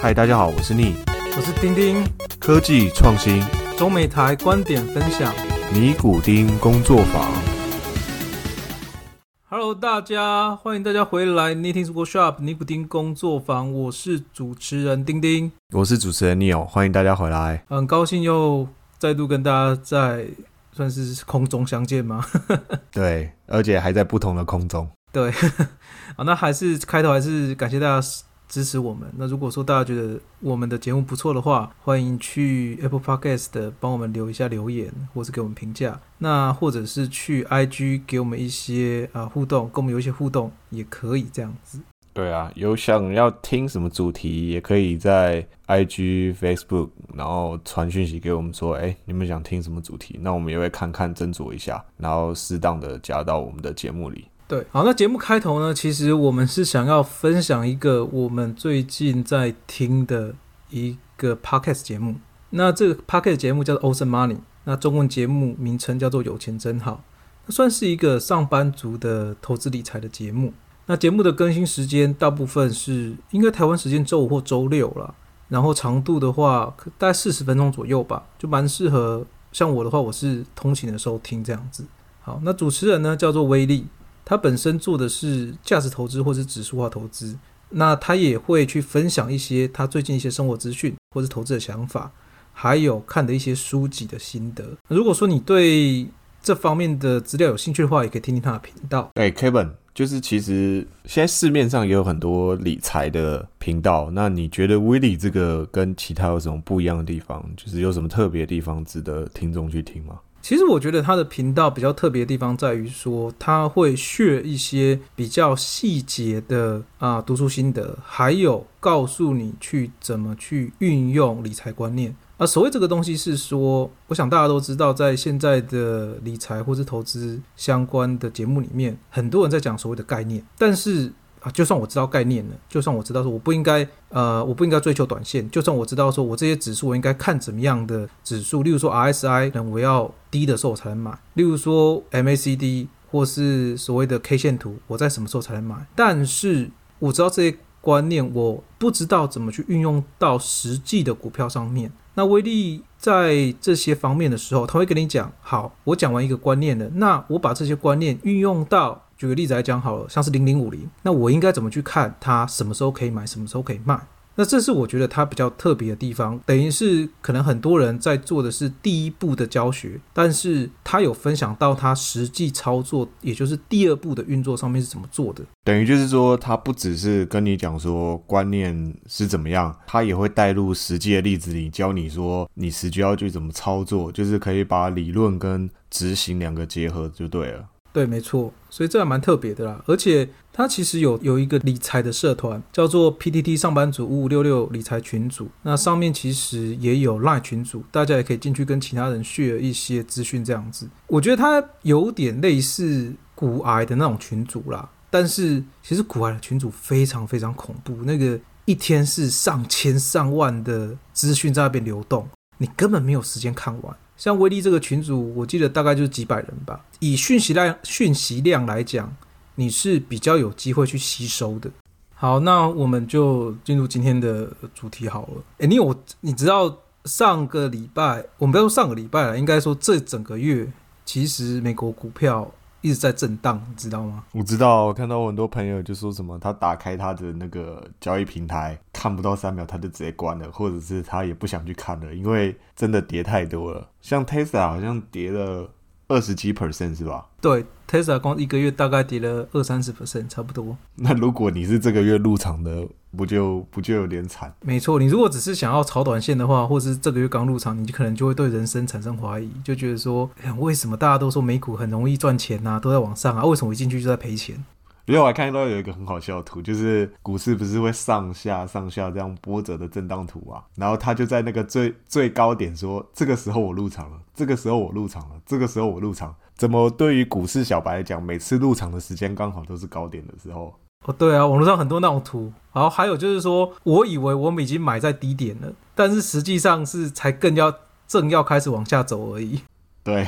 嗨，大家好，我是逆，我是丁丁，科技创新，中美台观点分享，尼古丁工作坊。Hello，大家欢迎大家回来。Knitting Workshop 尼古丁工作坊，我是主持人丁丁，我是主持人 Neil，欢迎大家回来，很高兴又再度跟大家在算是空中相见吗？对，而且还在不同的空中。对，好，那还是开头还是感谢大家支持我们。那如果说大家觉得我们的节目不错的话，欢迎去 Apple Podcast 帮我们留一下留言，或是给我们评价。那或者是去 IG 给我们一些啊互动，跟我们有一些互动也可以这样子。对啊，有想要听什么主题，也可以在 IG、Facebook，然后传讯息给我们说，哎，你们想听什么主题？那我们也会看看斟酌一下，然后适当的加到我们的节目里。对，好，那节目开头呢，其实我们是想要分享一个我们最近在听的一个 podcast 节目。那这个 podcast 节目叫做 Ocean Money 那中文节目名称叫做有钱真好，算是一个上班族的投资理财的节目。那节目的更新时间大部分是应该台湾时间周五或周六了，然后长度的话大概四十分钟左右吧，就蛮适合像我的话，我是通勤的时候听这样子。好，那主持人呢叫做威力，他本身做的是价值投资或是指数化投资，那他也会去分享一些他最近一些生活资讯或是投资的想法，还有看的一些书籍的心得。如果说你对这方面的资料有兴趣的话，也可以听听他的频道。哎，Kevin。就是其实现在市面上也有很多理财的频道，那你觉得威利这个跟其他有什么不一样的地方？就是有什么特别的地方值得听众去听吗？其实我觉得他的频道比较特别的地方在于说，他会 share 一些比较细节的啊读书心得，还有告诉你去怎么去运用理财观念。啊，所谓这个东西是说，我想大家都知道，在现在的理财或是投资相关的节目里面，很多人在讲所谓的概念。但是啊，就算我知道概念了，就算我知道说我不应该，呃，我不应该追求短线，就算我知道说我这些指数我应该看怎么样的指数，例如说 RSI，等我要低的时候才能买；例如说 MACD 或是所谓的 K 线图，我在什么时候才能买？但是我知道这些观念，我不知道怎么去运用到实际的股票上面。那威力在这些方面的时候，他会跟你讲：好，我讲完一个观念了，那我把这些观念运用到，举个例子来讲好了，像是零零五零，那我应该怎么去看它什么时候可以买，什么时候可以卖？那这是我觉得它比较特别的地方，等于是可能很多人在做的是第一步的教学，但是他有分享到他实际操作，也就是第二步的运作上面是怎么做的。等于就是说，他不只是跟你讲说观念是怎么样，他也会带入实际的例子里教你说你实际要去怎么操作，就是可以把理论跟执行两个结合就对了。对，没错，所以这还蛮特别的啦。而且它其实有有一个理财的社团，叫做 PTT 上班族五五六六理财群组。那上面其实也有 Line 群组，大家也可以进去跟其他人 share 一些资讯。这样子，我觉得它有点类似股癌的那种群组啦。但是其实股癌的群组非常非常恐怖，那个一天是上千上万的资讯在那边流动，你根本没有时间看完。像威力这个群组，我记得大概就是几百人吧。以讯息量讯息量来讲，你是比较有机会去吸收的。好，那我们就进入今天的主题好了。诶，你有你知道上个礼拜，我们不要说上个礼拜了，应该说这整个月，其实美国股票。一直在震荡，你知道吗？我知道，我看到很多朋友就说什么，他打开他的那个交易平台，看不到三秒他就直接关了，或者是他也不想去看了，因为真的跌太多了。像 Tesla 好像跌了二十几 percent 是吧？对。Tesla 光一个月大概跌了二三十 percent，差不多。那如果你是这个月入场的，不就不就有点惨？没错，你如果只是想要炒短线的话，或是这个月刚入场，你就可能就会对人生产生怀疑，就觉得说，为什么大家都说美股很容易赚钱啊，都在往上啊，为什么我一进去就在赔钱？因为我还看到有一个很好笑的图，就是股市不是会上下上下这样波折的震荡图啊，然后他就在那个最最高点说，这个时候我入场了，这个时候我入场了，这个时候我入场。怎么对于股市小白来讲，每次入场的时间刚好都是高点的时候？哦，对啊，网络上很多那种图。然后还有就是说，我以为我们已经买在低点了，但是实际上是才更要正要开始往下走而已。对，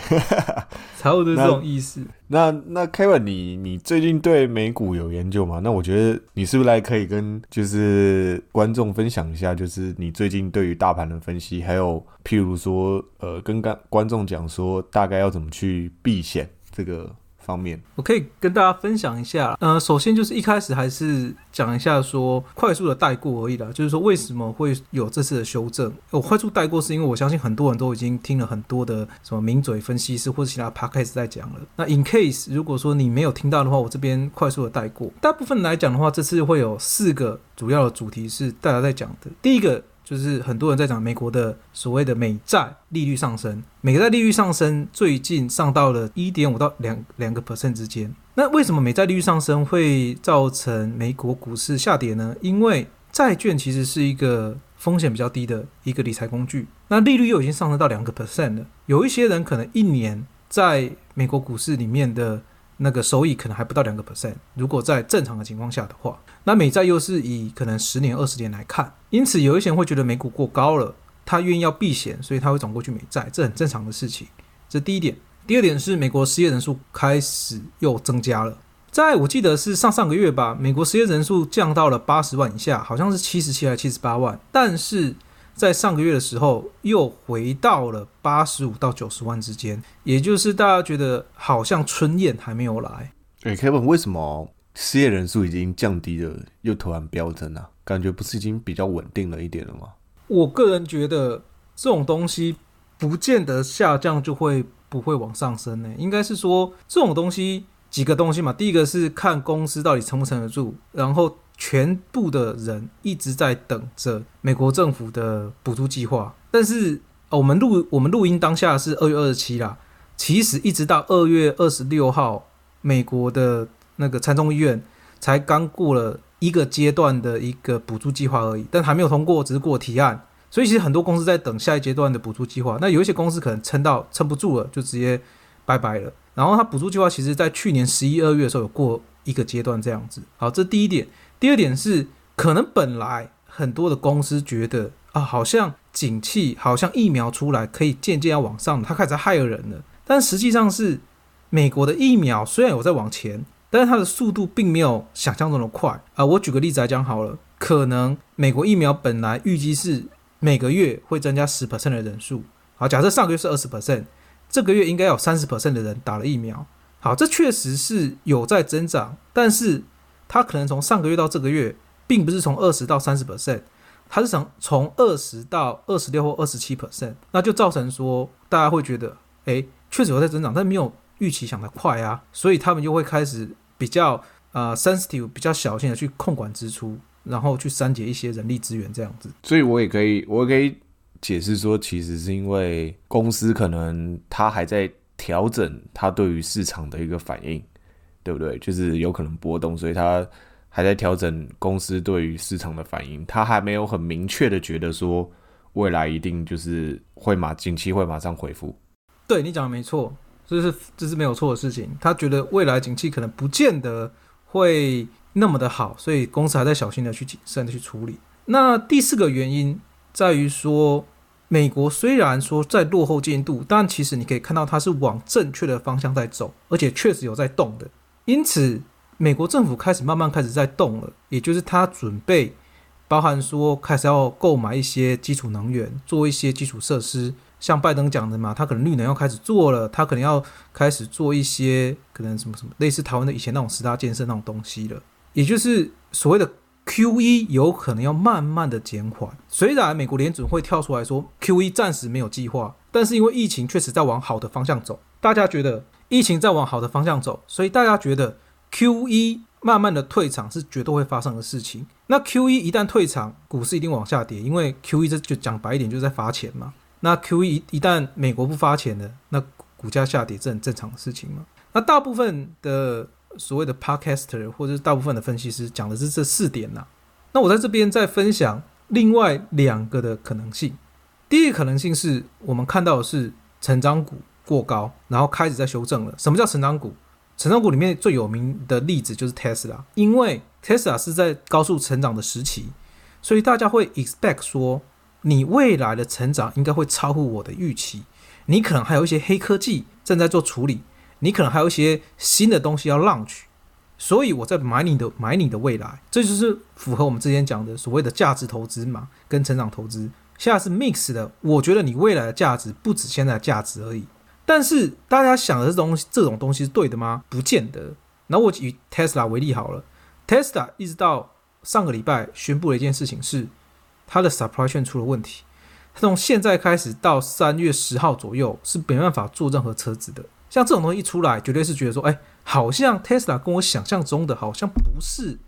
差不多这种意思。那那 Kevin，你你最近对美股有研究吗？那我觉得你是不是来可以跟就是观众分享一下，就是你最近对于大盘的分析，还有譬如说呃，跟观观众讲说大概要怎么去避险这个。方面，我可以跟大家分享一下。呃，首先就是一开始还是讲一下说快速的带过而已啦，就是说为什么会有这次的修正。我快速带过是因为我相信很多人都已经听了很多的什么名嘴分析师或者其他 podcast 在讲了。那 in case 如果说你没有听到的话，我这边快速的带过。大部分来讲的话，这次会有四个主要的主题是大家在讲的。第一个。就是很多人在讲美国的所谓的美债利率上升，美债利率上升最近上到了一点五到两两个 percent 之间。那为什么美债利率上升会造成美国股市下跌呢？因为债券其实是一个风险比较低的一个理财工具，那利率又已经上升到两个 percent 了。有一些人可能一年在美国股市里面的。那个收益可能还不到两个 percent，如果在正常的情况下的话，那美债又是以可能十年、二十年来看，因此有一些人会觉得美股过高了，他愿意要避险，所以他会转过去美债，这很正常的事情。这第一点。第二点是美国失业人数开始又增加了，在我记得是上上个月吧，美国失业人数降到了八十万以下，好像是七十七还是七十八万，但是。在上个月的时候，又回到了八十五到九十万之间，也就是大家觉得好像春燕还没有来。哎，Kevin，为什么失业人数已经降低了，又突然飙升啊？感觉不是已经比较稳定了一点了吗？我个人觉得这种东西不见得下降就会不会往上升呢。应该是说这种东西几个东西嘛，第一个是看公司到底撑不撑得住，然后。全部的人一直在等着美国政府的补助计划，但是我们录我们录音当下是二月二十七啦，其实一直到二月二十六号，美国的那个参众议院才刚过了一个阶段的一个补助计划而已，但还没有通过，只是过提案，所以其实很多公司在等下一阶段的补助计划。那有一些公司可能撑到撑不住了，就直接拜拜了。然后它补助计划其实在去年十一二月的时候有过一个阶段这样子。好，这第一点。第二点是，可能本来很多的公司觉得啊，好像景气，好像疫苗出来可以渐渐要往上，他开始害人了。但实际上是，美国的疫苗虽然有在往前，但是它的速度并没有想象中的快啊。我举个例子来讲好了，可能美国疫苗本来预计是每个月会增加十 percent 的人数，好，假设上个月是二十 percent，这个月应该有三十 percent 的人打了疫苗。好，这确实是有在增长，但是。它可能从上个月到这个月，并不是从二十到三十 percent，它是从从二十到二十六或二十七 percent，那就造成说大家会觉得，哎，确实有在增长，但没有预期想的快啊，所以他们就会开始比较呃 sensitive，比较小心的去控管支出，然后去删减一些人力资源这样子。所以我也可以，我也可以解释说，其实是因为公司可能它还在调整它对于市场的一个反应。对不对？就是有可能波动，所以他还在调整公司对于市场的反应，他还没有很明确的觉得说未来一定就是会马景气会马上恢复。对你讲的没错，这是这是没有错的事情。他觉得未来景气可能不见得会那么的好，所以公司还在小心的去谨慎的去处理。那第四个原因在于说，美国虽然说在落后进度，但其实你可以看到它是往正确的方向在走，而且确实有在动的。因此，美国政府开始慢慢开始在动了，也就是他准备，包含说开始要购买一些基础能源，做一些基础设施，像拜登讲的嘛，他可能绿能要开始做了，他可能要开始做一些可能什么什么类似台湾的以前那种十大建设那种东西了，也就是所谓的 Q E 有可能要慢慢的减缓。虽然美国联准会跳出来说 Q E 暂时没有计划，但是因为疫情确实在往好的方向走，大家觉得。疫情在往好的方向走，所以大家觉得 Q E 慢慢的退场是绝对会发生的事情。那 Q E 一旦退场，股市一定往下跌，因为 Q E 这就讲白一点就是在发钱嘛。那 Q 一一旦美国不发钱了，那股价下跌是很正常的事情嘛。那大部分的所谓的 Podcaster 或者是大部分的分析师讲的是这四点呐。那我在这边再分享另外两个的可能性。第一个可能性是我们看到的是成长股。过高，然后开始在修正了。什么叫成长股？成长股里面最有名的例子就是 Tesla，因为 Tesla 是在高速成长的时期，所以大家会 expect 说，你未来的成长应该会超乎我的预期。你可能还有一些黑科技正在做处理，你可能还有一些新的东西要 launch，所以我在买你的买你的未来，这就是符合我们之前讲的所谓的价值投资嘛，跟成长投资。现在是 mix 的，我觉得你未来的价值不止现在的价值而已。但是大家想的这东西，这种东西是对的吗？不见得。那我以 Tesla 为例好了，Tesla 一直到上个礼拜宣布了一件事情，是它的 supply chain 出了问题。它从现在开始到三月十号左右是没办法做任何车子的。像这种东西一出来，绝对是觉得说，哎，好像 Tesla 跟我想象中的好像不是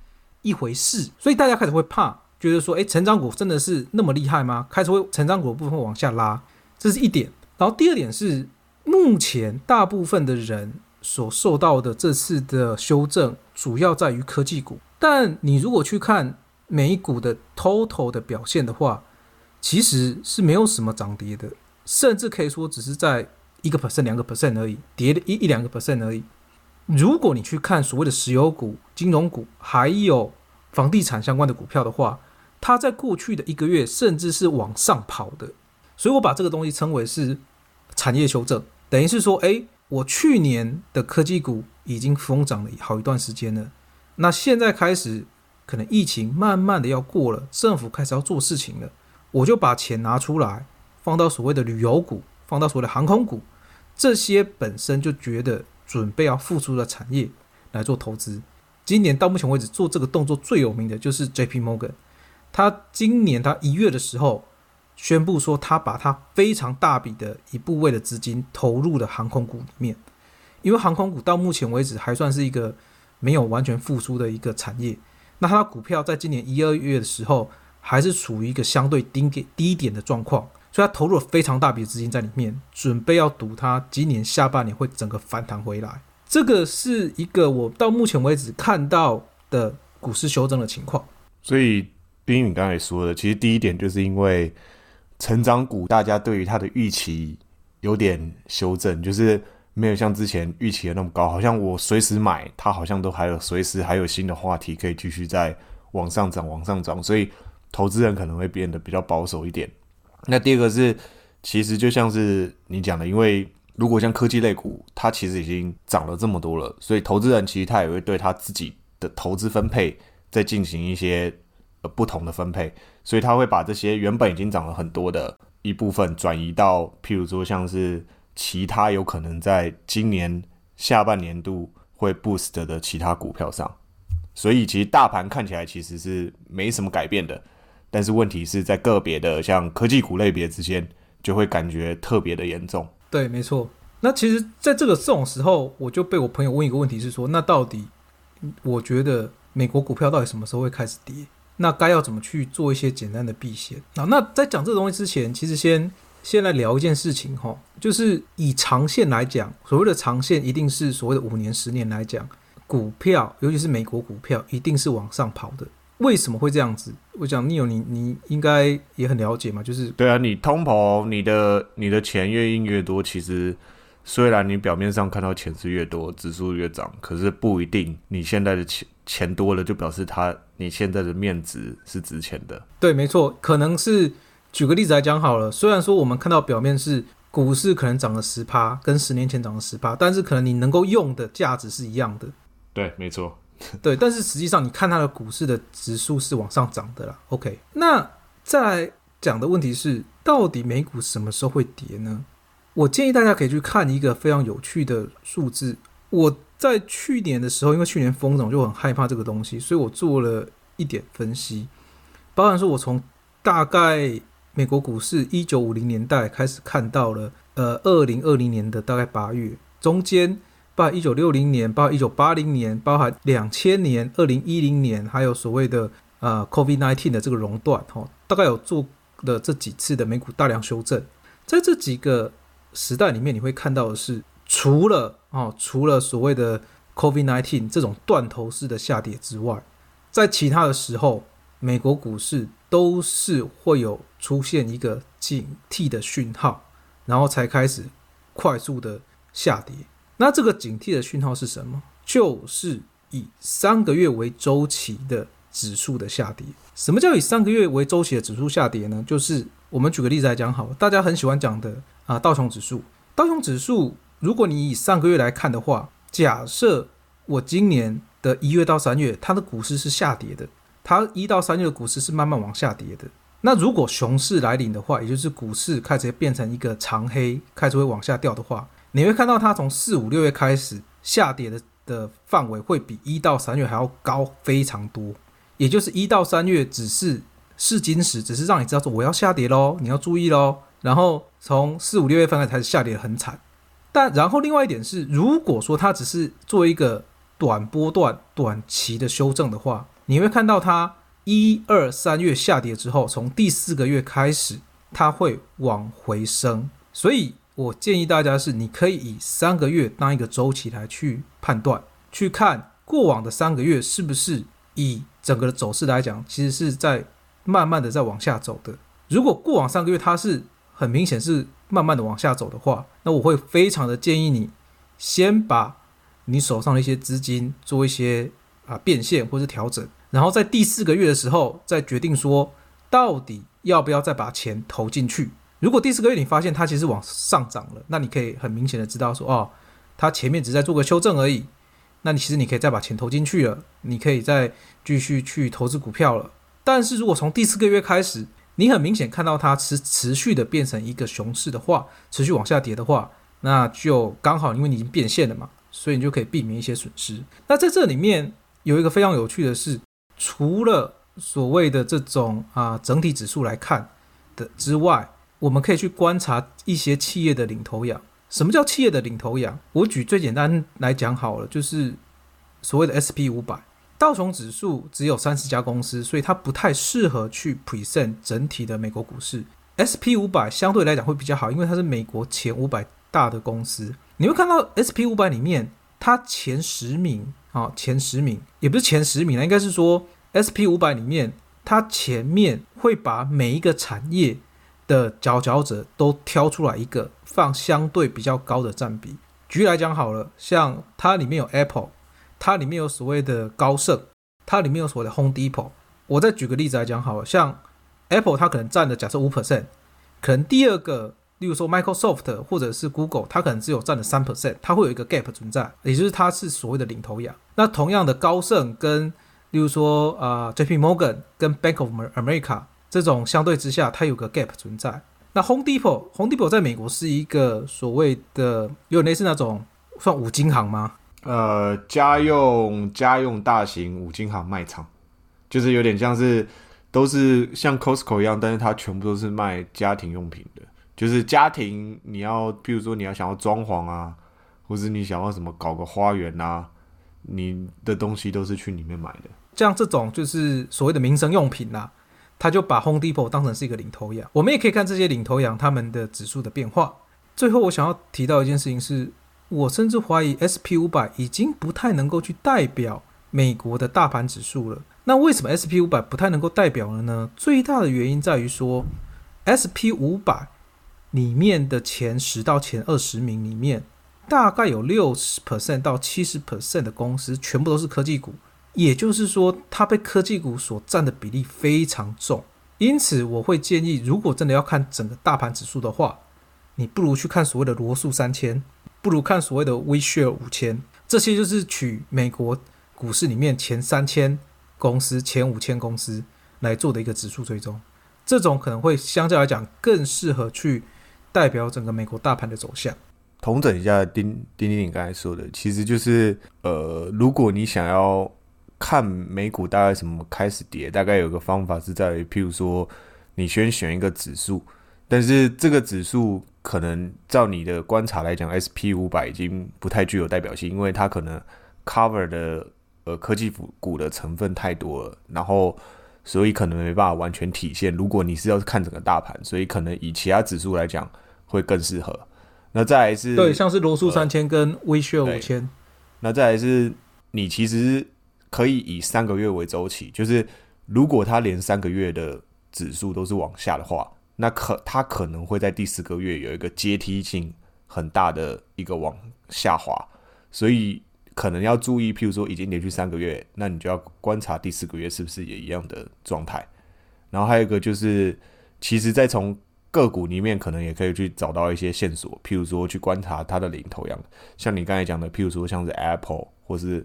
一回事，所以大家开始会怕，觉得说，哎，成长股真的是那么厉害吗？开始会成长股的部分往下拉，这是一点。然后第二点是。目前大部分的人所受到的这次的修正，主要在于科技股。但你如果去看美股的 total 的表现的话，其实是没有什么涨跌的，甚至可以说只是在一个 percent、两个 percent 而已，跌了一一两个 percent 而已。如果你去看所谓的石油股、金融股，还有房地产相关的股票的话，它在过去的一个月甚至是往上跑的。所以我把这个东西称为是。产业修正等于是说，哎，我去年的科技股已经疯涨了好一段时间了，那现在开始可能疫情慢慢的要过了，政府开始要做事情了，我就把钱拿出来放到所谓的旅游股，放到所谓的航空股，这些本身就觉得准备要复苏的产业来做投资。今年到目前为止做这个动作最有名的就是 J P Morgan，他今年他一月的时候。宣布说，他把他非常大笔的一部位的资金投入了航空股里面，因为航空股到目前为止还算是一个没有完全复苏的一个产业。那它股票在今年一二月的时候，还是处于一个相对低点低点的状况，所以他投入了非常大笔的资金在里面，准备要赌它今年下半年会整个反弹回来。这个是一个我到目前为止看到的股市修正的情况。所以，冰雨刚才说的，其实第一点就是因为。成长股，大家对于它的预期有点修正，就是没有像之前预期的那么高。好像我随时买，它好像都还有随时还有新的话题可以继续在往上涨、往上涨，所以投资人可能会变得比较保守一点。那第二个是，其实就像是你讲的，因为如果像科技类股，它其实已经涨了这么多了，所以投资人其实他也会对他自己的投资分配再进行一些。呃，不同的分配，所以他会把这些原本已经涨了很多的一部分转移到，譬如说像是其他有可能在今年下半年度会 boost 的其他股票上。所以其实大盘看起来其实是没什么改变的，但是问题是在个别的像科技股类别之间，就会感觉特别的严重。对，没错。那其实在这个这种时候，我就被我朋友问一个问题是说，那到底我觉得美国股票到底什么时候会开始跌？那该要怎么去做一些简单的避险啊？那在讲这个东西之前，其实先先来聊一件事情哈，就是以长线来讲，所谓的长线一定是所谓的五年、十年来讲，股票尤其是美国股票一定是往上跑的。为什么会这样子？我讲你有你你应该也很了解嘛，就是对啊，你通膨，你的你的钱越印越多，其实虽然你表面上看到钱是越多，指数越涨，可是不一定你现在的钱。钱多了就表示他你现在的面值是值钱的。对，没错，可能是举个例子来讲好了。虽然说我们看到表面是股市可能涨了十趴，跟十年前涨了十趴，但是可能你能够用的价值是一样的。对，没错。对，但是实际上你看它的股市的指数是往上涨的啦。OK，那再来讲的问题是，到底美股什么时候会跌呢？我建议大家可以去看一个非常有趣的数字。我在去年的时候，因为去年封总就很害怕这个东西，所以我做了一点分析，包含说我从大概美国股市一九五零年代开始看到了，呃，二零二零年的大概八月，中间包含一九六零年，包含一九八零年，包含两千年、二零一零年，还有所谓的呃 COVID nineteen 的这个熔断，哈，大概有做的这几次的美股大量修正，在这几个时代里面，你会看到的是。除了哦，除了所谓的 COVID-19 这种断头式的下跌之外，在其他的时候，美国股市都是会有出现一个警惕的讯号，然后才开始快速的下跌。那这个警惕的讯号是什么？就是以三个月为周期的指数的下跌。什么叫以三个月为周期的指数下跌呢？就是我们举个例子来讲，好，大家很喜欢讲的。啊道琼指数。道琼指数，如果你以上个月来看的话，假设我今年的一月到三月，它的股市是下跌的，它一到三月的股市是慢慢往下跌的。那如果熊市来临的话，也就是股市开始变成一个长黑，开始会往下掉的话，你会看到它从四五六月开始下跌的的范围会比一到三月还要高非常多。也就是一到三月只是试金石，只是让你知道说我要下跌喽，你要注意喽。然后从四五六月份开始下跌很惨。但然后另外一点是，如果说它只是做一个短波段、短期的修正的话，你会看到它。一二三月下跌之后，从第四个月开始，它会往回升。所以我建议大家是，你可以以三个月当一个周期来去判断，去看过往的三个月是不是以整个的走势来讲，其实是在慢慢的在往下走的。如果过往三个月它是很明显是慢慢的往下走的话，那我会非常的建议你，先把你手上的一些资金做一些啊变现或者调整。然后在第四个月的时候，再决定说到底要不要再把钱投进去。如果第四个月你发现它其实往上涨了，那你可以很明显的知道说，哦，它前面只是在做个修正而已。那你其实你可以再把钱投进去了，你可以再继续去投资股票了。但是如果从第四个月开始，你很明显看到它持持续的变成一个熊市的话，持续往下跌的话，那就刚好因为你已经变现了嘛，所以你就可以避免一些损失。那在这里面有一个非常有趣的是。除了所谓的这种啊整体指数来看的之外，我们可以去观察一些企业的领头羊。什么叫企业的领头羊？我举最简单来讲好了，就是所谓的 S P 五百道琼指数只有三十家公司，所以它不太适合去 present 整体的美国股市。S P 五百相对来讲会比较好，因为它是美国前五百大的公司。你会看到 S P 五百里面，它前十名。啊，前十名也不是前十名了，应该是说 S P 五百里面，它前面会把每一个产业的佼佼者都挑出来一个，放相对比较高的占比。举例来讲好了，像它里面有 Apple，它里面有所谓的高盛，它里面有所谓的 Home Depot。我再举个例子来讲好了，像 Apple 它可能占的假设五 percent，可能第二个。例如说，Microsoft 或者是 Google，它可能只有占了三 percent，它会有一个 gap 存在，也就是它是所谓的领头羊。那同样的，高盛跟例如说啊，JP Morgan 跟 Bank of America 这种相对之下，它有个 gap 存在。那 Home Depot，Home Depot 在美国是一个所谓的有点类似那种算五金行吗？呃，家用家用大型五金行卖场，就是有点像是都是像 Costco 一样，但是它全部都是卖家庭用品的。就是家庭，你要，比如说你要想要装潢啊，或者你想要什么搞个花园啊，你的东西都是去里面买的。像这种就是所谓的民生用品啦，他就把 Home Depot 当成是一个领头羊。我们也可以看这些领头羊他们的指数的变化。最后，我想要提到一件事情是，我甚至怀疑 SP 五百已经不太能够去代表美国的大盘指数了。那为什么 SP 五百不太能够代表了呢？最大的原因在于说，SP 五百。里面的前十到前二十名里面，大概有六十 percent 到七十 percent 的公司全部都是科技股，也就是说，它被科技股所占的比例非常重。因此，我会建议，如果真的要看整个大盘指数的话，你不如去看所谓的罗素三千，不如看所谓的 w s h a r e 五千，这些就是取美国股市里面前三千公司、前五千公司来做的一个指数追踪。这种可能会相对来讲更适合去。代表整个美国大盘的走向。同整一下，丁丁丁你刚才说的，其实就是，呃，如果你想要看美股大概什么开始跌，大概有个方法是在于，譬如说，你先选一个指数，但是这个指数可能照你的观察来讲，S P 五百已经不太具有代表性，因为它可能 cover 的呃科技股股的成分太多了，然后。所以可能没办法完全体现。如果你是要看整个大盘，所以可能以其他指数来讲会更适合。那再来是，对，像是罗素三千跟微血五千。那再来是，你其实可以以三个月为周期，就是如果它连三个月的指数都是往下的话，那可它可能会在第四个月有一个阶梯性很大的一个往下滑，所以。可能要注意，譬如说已经连续三个月，那你就要观察第四个月是不是也一样的状态。然后还有一个就是，其实，在从个股里面可能也可以去找到一些线索，譬如说去观察它的领头羊，像你刚才讲的，譬如说像是 Apple 或是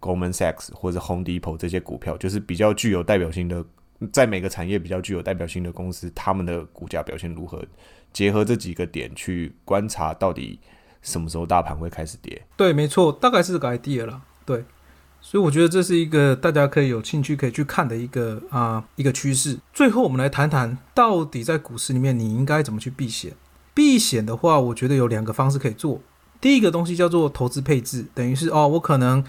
Goldman Sachs 或者 Home Depot 这些股票，就是比较具有代表性的，在每个产业比较具有代表性的公司，他们的股价表现如何？结合这几个点去观察，到底什么时候大盘会开始跌？对，没错，大概是这个 idea 了。对。所以我觉得这是一个大家可以有兴趣可以去看的一个啊一个趋势。最后我们来谈谈，到底在股市里面你应该怎么去避险？避险的话，我觉得有两个方式可以做。第一个东西叫做投资配置，等于是哦，我可能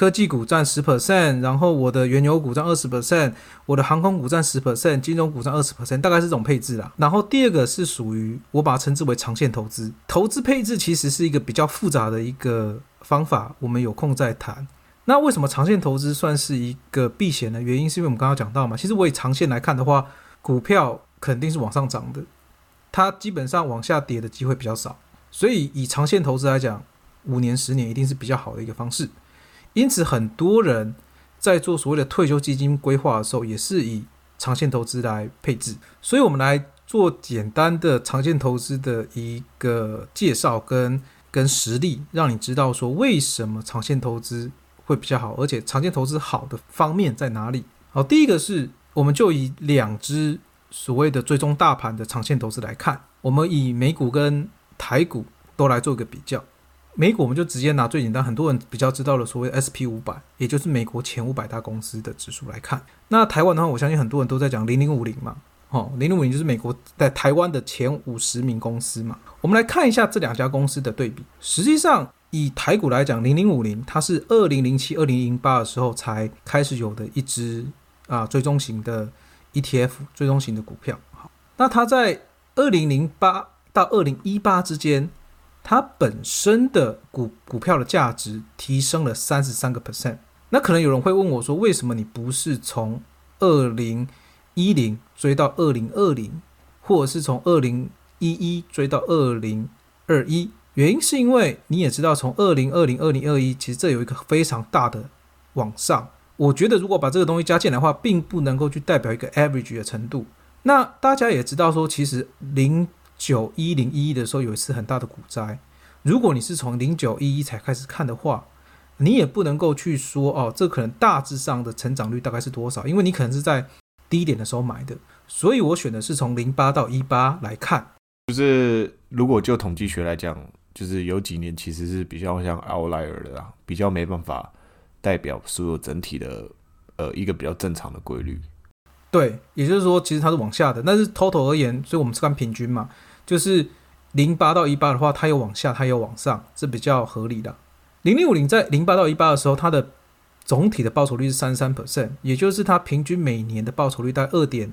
科技股占十 percent，然后我的原油股占二十 percent，我的航空股占十 percent，金融股占二十 percent，大概是这种配置啦。然后第二个是属于我把它称之为长线投资。投资配置其实是一个比较复杂的一个方法，我们有空再谈。那为什么长线投资算是一个避险呢？原因是因为我们刚刚讲到嘛，其实我以长线来看的话，股票肯定是往上涨的，它基本上往下跌的机会比较少，所以以长线投资来讲，五年、十年一定是比较好的一个方式。因此，很多人在做所谓的退休基金规划的时候，也是以长线投资来配置。所以，我们来做简单的长线投资的一个介绍跟跟实例，让你知道说为什么长线投资。会比较好，而且长线投资好的方面在哪里？好，第一个是，我们就以两只所谓的追踪大盘的长线投资来看，我们以美股跟台股都来做一个比较。美股我们就直接拿最简单，很多人比较知道的所谓 S P 五百，也就是美国前五百大公司的指数来看。那台湾的话，我相信很多人都在讲零零五零嘛，哦，零零五零就是美国在台湾的前五十名公司嘛。我们来看一下这两家公司的对比，实际上。以台股来讲，零零五零它是二零零七、二零零八的时候才开始有的一支啊追踪型的 ETF 追踪型的股票。好，那它在二零零八到二零一八之间，它本身的股股票的价值提升了三十三个 percent。那可能有人会问我说，为什么你不是从二零一零追到二零二零，或者是从二零一一追到二零二一？原因是因为你也知道，从二零二零、二零二一，其实这有一个非常大的往上。我觉得如果把这个东西加进来的话，并不能够去代表一个 average 的程度。那大家也知道说，其实零九一零一一的时候有一次很大的股灾。如果你是从零九一一才开始看的话，你也不能够去说哦，这可能大致上的成长率大概是多少，因为你可能是在低点的时候买的。所以我选的是从零八到一八来看。就是如果就统计学来讲。就是有几年其实是比较像 outlier 的啦，比较没办法代表所有整体的呃一个比较正常的规律。对，也就是说，其实它是往下的，但是 total 而言，所以我们是看平均嘛。就是零八到一八的话，它有往下，它有往上，是比较合理的。零零五零在零八到一八的时候，它的总体的报酬率是三十三 percent，也就是它平均每年的报酬率在二点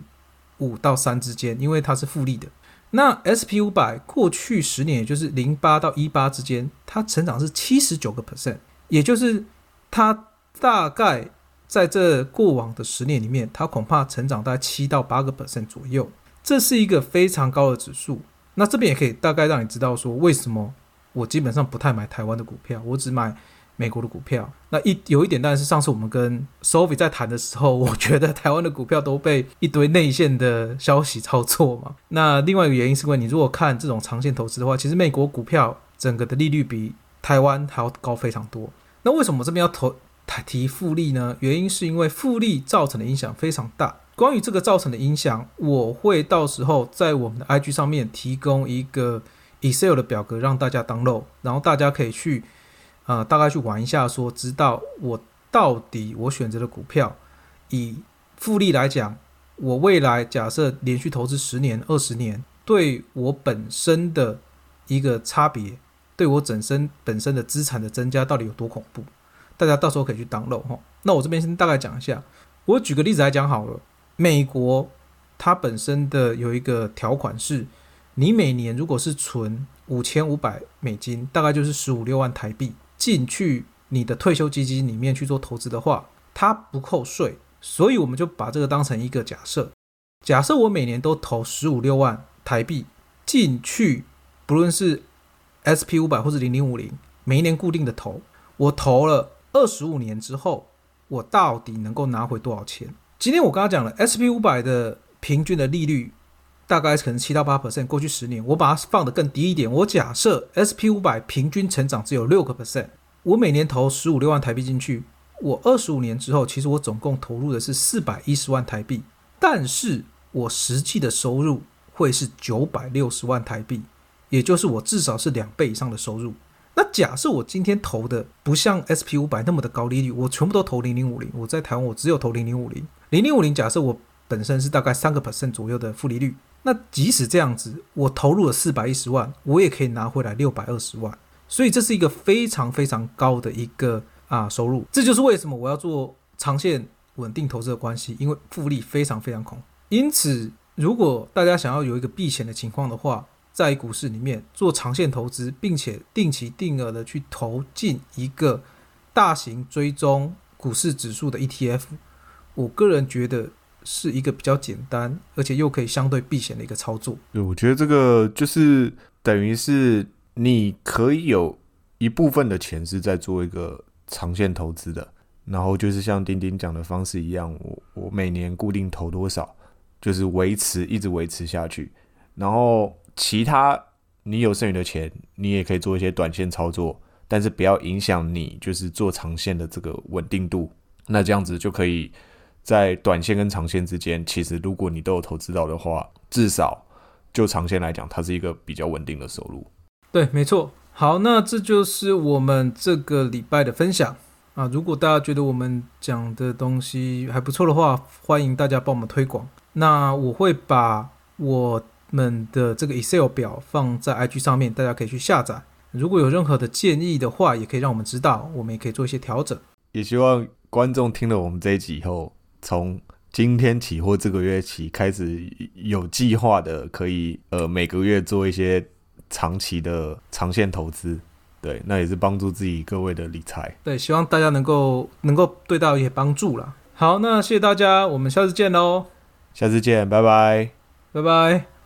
五到三之间，因为它是复利的。那 S P 五百过去十年，也就是零八到一八之间，它成长是七十九个 percent，也就是它大概在这过往的十年里面，它恐怕成长在七到八个 percent 左右，这是一个非常高的指数。那这边也可以大概让你知道说，为什么我基本上不太买台湾的股票，我只买。美国的股票，那一有一点，但是上次我们跟 Sophie 在谈的时候，我觉得台湾的股票都被一堆内线的消息操作嘛。那另外一个原因是因为你如果看这种长线投资的话，其实美国股票整个的利率比台湾还要高非常多。那为什么这边要投提复利呢？原因是因为复利造成的影响非常大。关于这个造成的影响，我会到时候在我们的 IG 上面提供一个 Excel 的表格让大家 download，然后大家可以去。呃，大概去玩一下，说知道我到底我选择的股票，以复利来讲，我未来假设连续投资十年、二十年，对我本身的一个差别，对我本身本身的资产的增加到底有多恐怖？大家到时候可以去当漏哈。那我这边先大概讲一下，我举个例子来讲好了。美国它本身的有一个条款是，你每年如果是存五千五百美金，大概就是十五六万台币。进去你的退休基金里面去做投资的话，它不扣税，所以我们就把这个当成一个假设。假设我每年都投十五六万台币进去，不论是 S P 五百或者零零五零，每一年固定的投，我投了二十五年之后，我到底能够拿回多少钱？今天我刚刚讲了 S P 五百的平均的利率大概可能七到八 percent，过去十年我把它放得更低一点，我假设 SP 五百平均成长只有六个 percent，我每年投十五六万台币进去，我二十五年之后，其实我总共投入的是四百一十万台币，但是我实际的收入会是九百六十万台币，也就是我至少是两倍以上的收入。那假设我今天投的不像 SP 五百那么的高利率，我全部都投零零五零，我在台湾我只有投零零五零，零零五零假设我本身是大概三个 percent 左右的负利率。那即使这样子，我投入了四百一十万，我也可以拿回来六百二十万，所以这是一个非常非常高的一个啊收入。这就是为什么我要做长线稳定投资的关系，因为复利非常非常恐。因此，如果大家想要有一个避险的情况的话，在股市里面做长线投资，并且定期定额的去投进一个大型追踪股市指数的 ETF，我个人觉得。是一个比较简单，而且又可以相对避险的一个操作。对，我觉得这个就是等于是你可以有一部分的钱是在做一个长线投资的，然后就是像丁丁讲的方式一样，我我每年固定投多少，就是维持一直维持下去，然后其他你有剩余的钱，你也可以做一些短线操作，但是不要影响你就是做长线的这个稳定度，那这样子就可以。在短线跟长线之间，其实如果你都有投资到的话，至少就长线来讲，它是一个比较稳定的收入。对，没错。好，那这就是我们这个礼拜的分享啊。如果大家觉得我们讲的东西还不错的话，欢迎大家帮我们推广。那我会把我们的这个 Excel 表放在 IG 上面，大家可以去下载。如果有任何的建议的话，也可以让我们知道，我们也可以做一些调整。也希望观众听了我们这一集以后。从今天起或这个月起开始有计划的，可以呃每个月做一些长期的长线投资，对，那也是帮助自己各位的理财。对，希望大家能够能够对到一些帮助啦。好，那谢谢大家，我们下次见喽。下次见，拜拜，拜拜。